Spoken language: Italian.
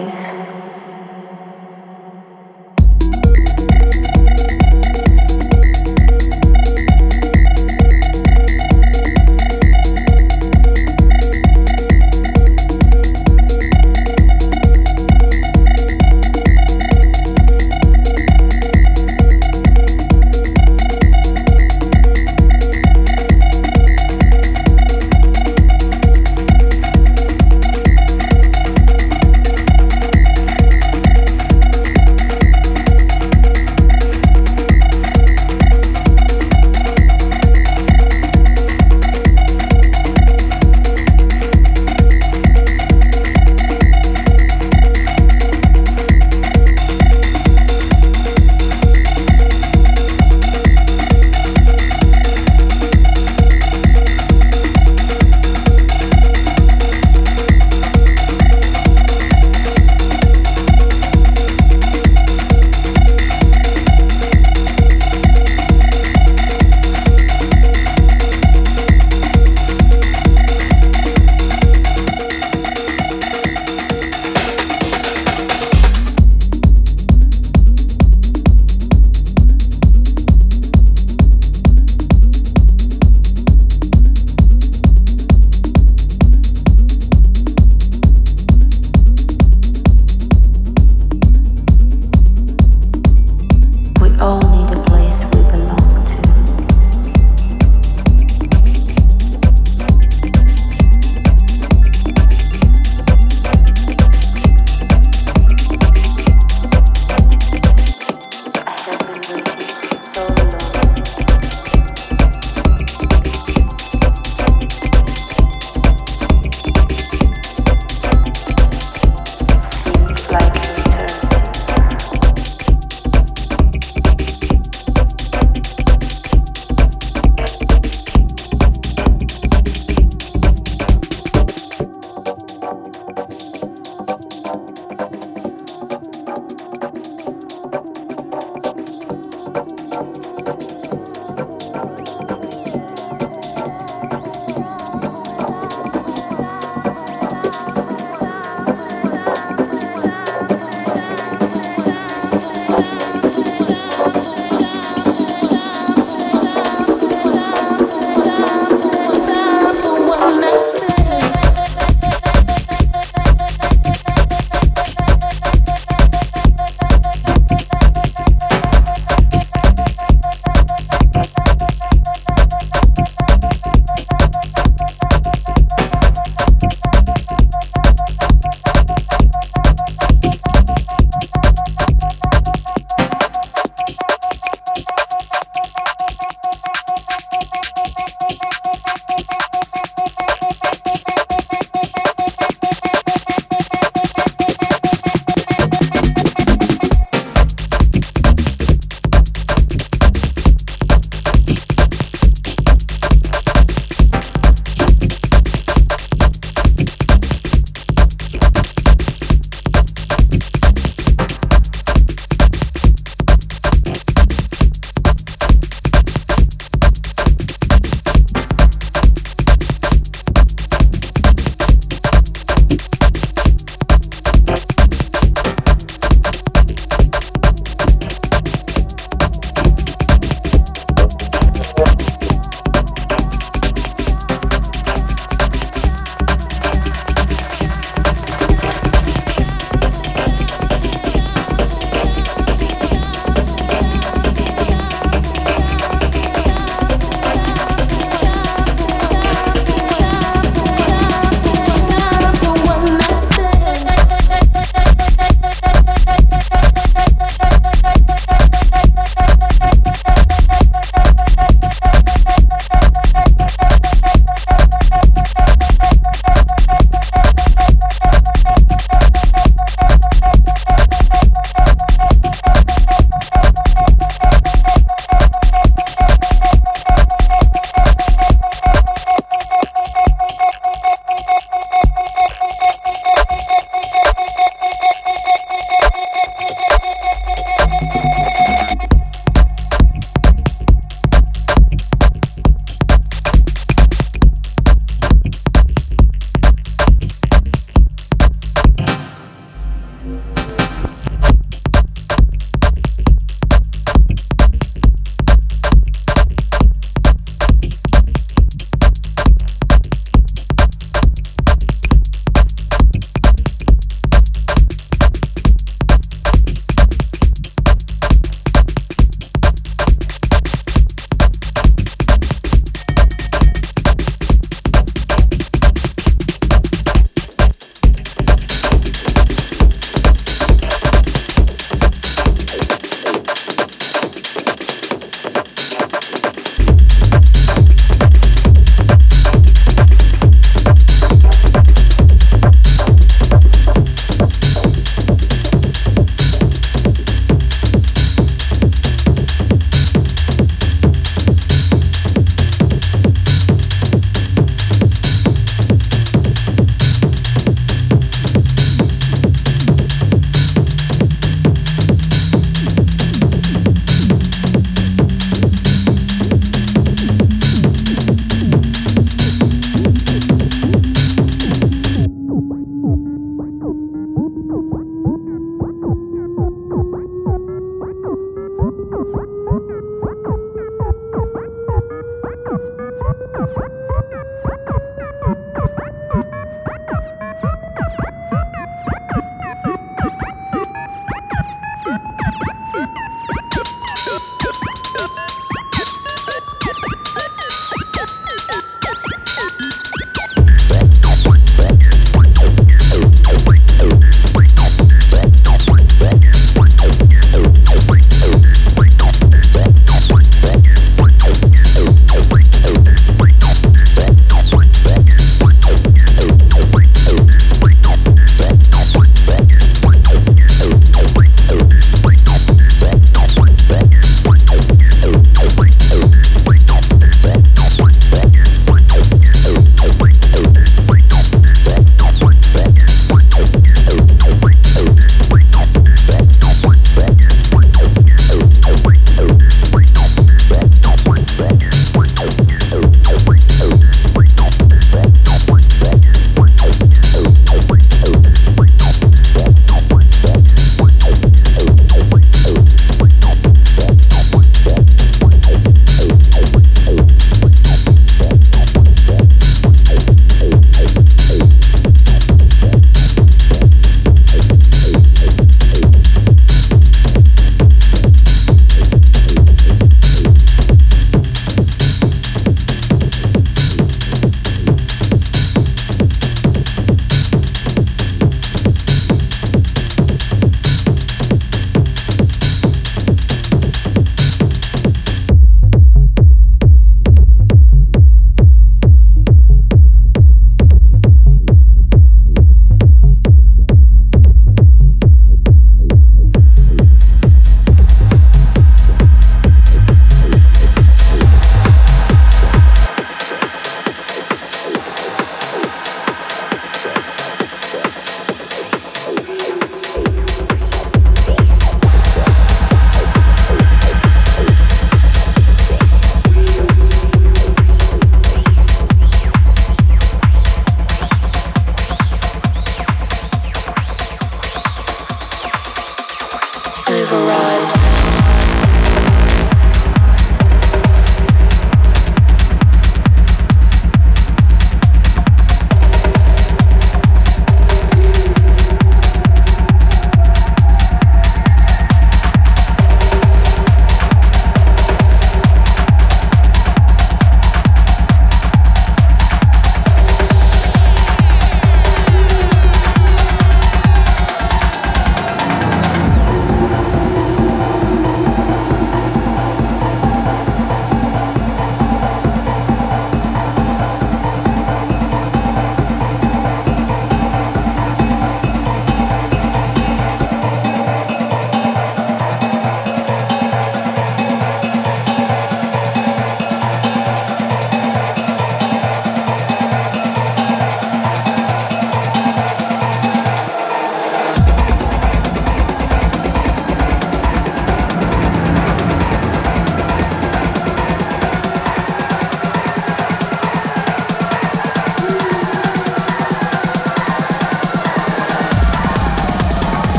eyes.